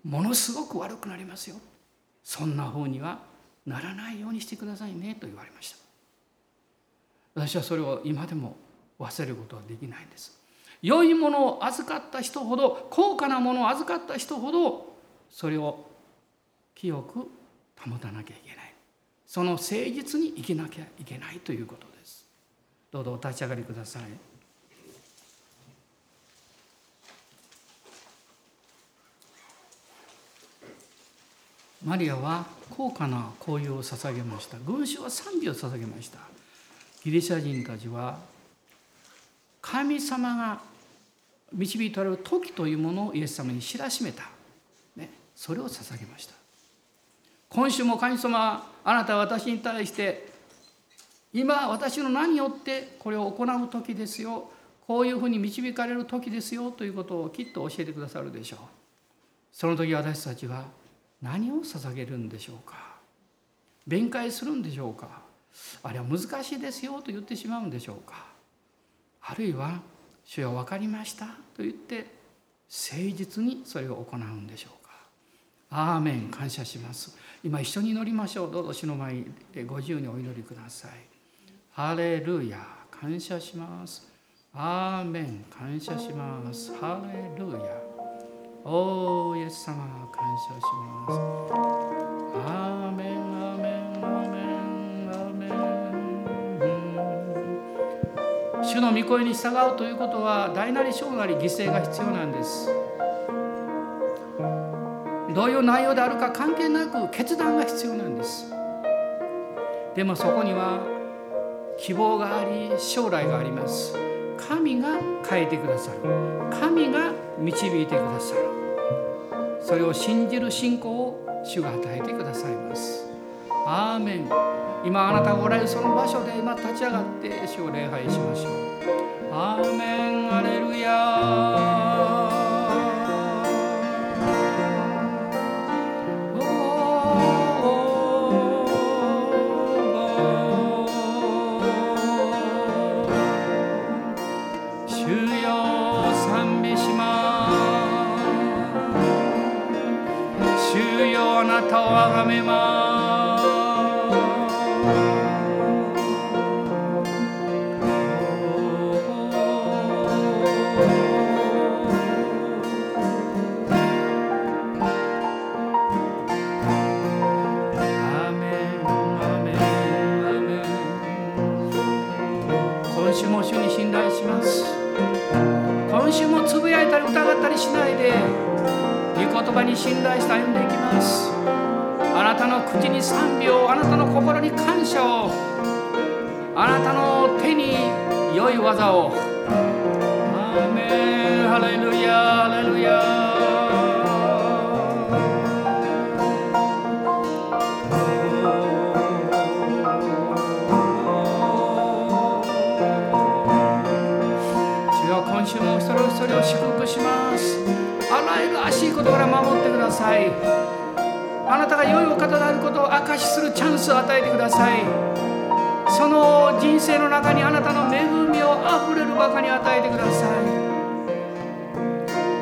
ものすごく悪くなりますよ。そんな方にはならないようにしてくださいねと言われました。私はそれを今でも忘れることはできないんです。良いものを預かった人ほど高価なものを預かった人ほどそれを清く保たなきゃいけない。その誠実に生きなきゃいけないということです。どうぞお立ち上がりください。マリアは高価な香油を捧げました。群衆は賛美を捧げました。ギリシャ人たちは神様が導いておられる時というものをイエス様に知らしめた、ね、それを捧げました。今週も神様あなたは私に対して今私の何によってこれを行う時ですよ。こういうふうに導かれる時ですよ。ということをきっと教えてくださるでしょう。その時私たちは何を捧げるんでしょうか？弁解するんでしょうか？あれは難しいですよと言ってしまうんでしょうか？あるいは「主よ分かりました」と言って誠実にそれを行うんでしょうか？アーメン感謝します。今一緒に祈りましょう。どうぞ主の前でご自由にお祈りください。ハレルヤ感謝します。アーメン感謝します。ハレルヤ。おーイエス様感謝しますアーメンアーメンアーメンアーメン主の御声に従うということは大なり小なり犠牲が必要なんです。どういう内容であるか関係なく決断が必要なんです。でもそこには希望があり将来があります。神が変えてくださる。神が導いてくださる。それを信じる信仰を主が与えてくださいます。アーメン。今あなたがおられるその場所で今立ち上がって主を礼拝しましょう。アーメン。アレルヤめま。す今週も主に信頼します。今週もつぶやいたり疑ったりしないで御言葉に信頼して歩んでいきます。たの口に賛美をあなたの心に感謝をあなたの手に良い技を。アーメン。ハレルヤハレルヤ今週も一人一人を祝福します。あらゆる足いことから守ってください。あなたが良いお方であることを証しするチャンスを与えてください。その人生の中にあなたの恵みをあふれるばかり与えてください。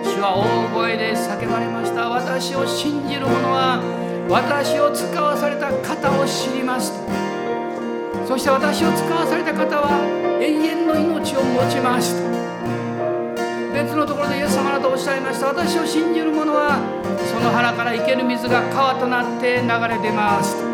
主は大声で叫ばれました。私を信じる者は私を使わされた方を知ります。そして私を使わされた方は永遠の命を持ちます。別のところでイエス様だとおっしゃいました。私を信じる者はその腹から生ける水が川となって流れ出ます。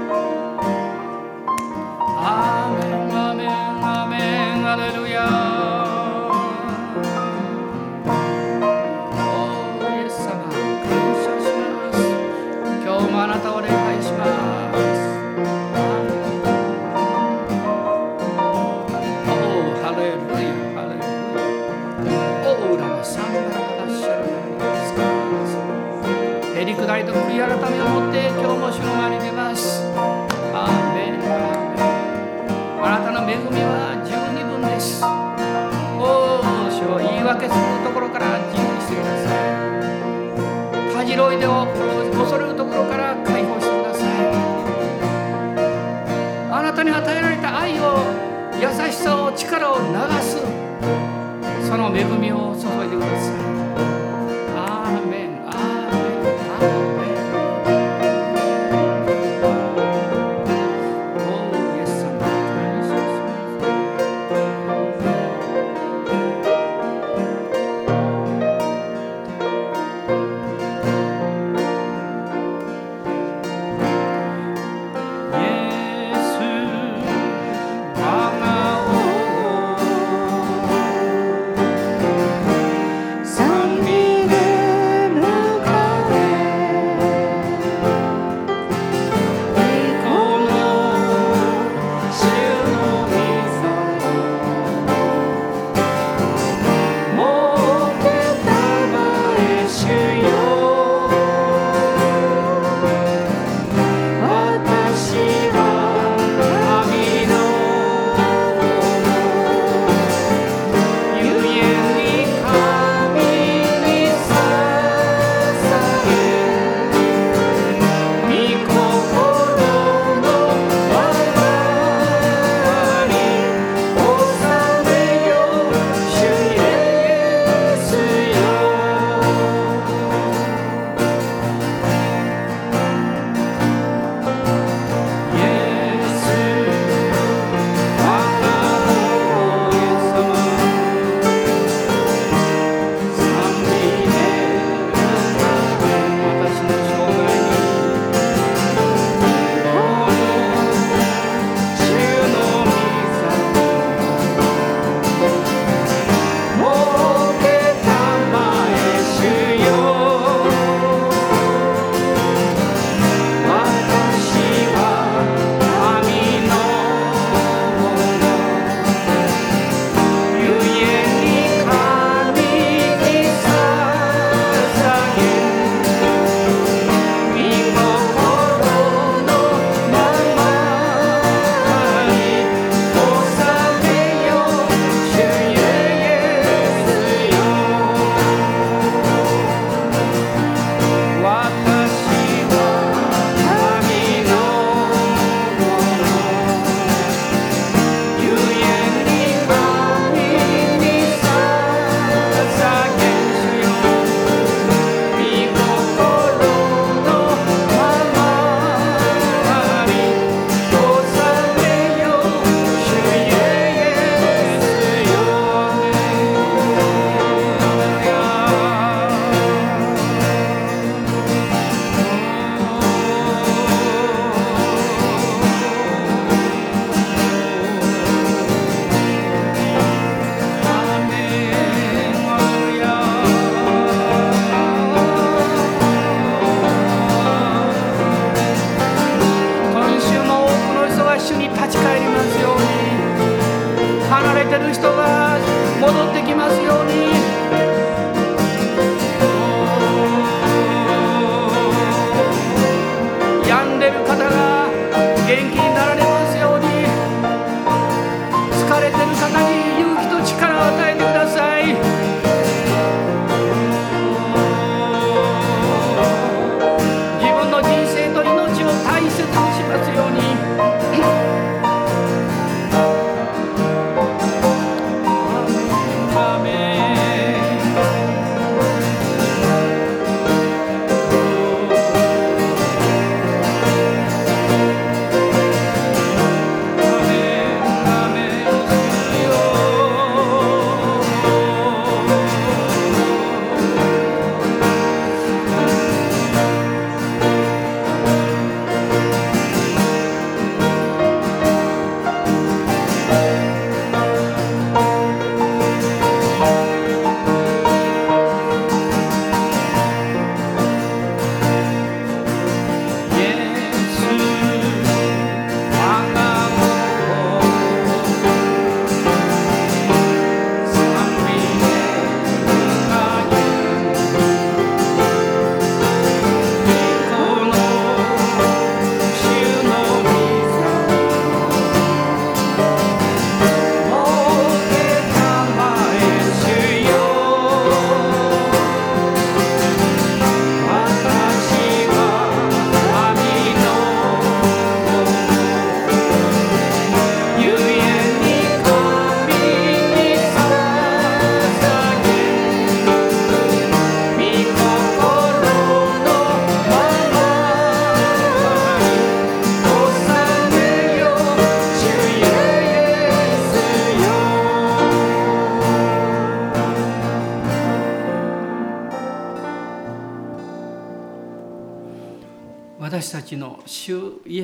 悔い改めを持って今日も主の前に出ますアーメンアーメンあなたの恵みは十二分ですおお主を言い訳するところから自由にしてくださいたじろいでを恐れるところから解放してくださいあなたに与えられた愛を優しさを力を流すその恵みを注いでください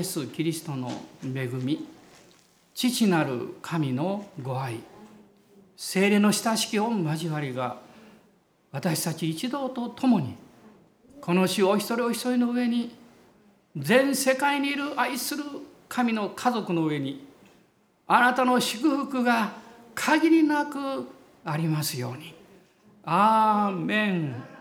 ス・キリストの恵み父なる神のご愛精霊の親しき御交わりが私たち一同と共にこの主お一人お一人の上に全世界にいる愛する神の家族の上にあなたの祝福が限りなくありますように。アーメン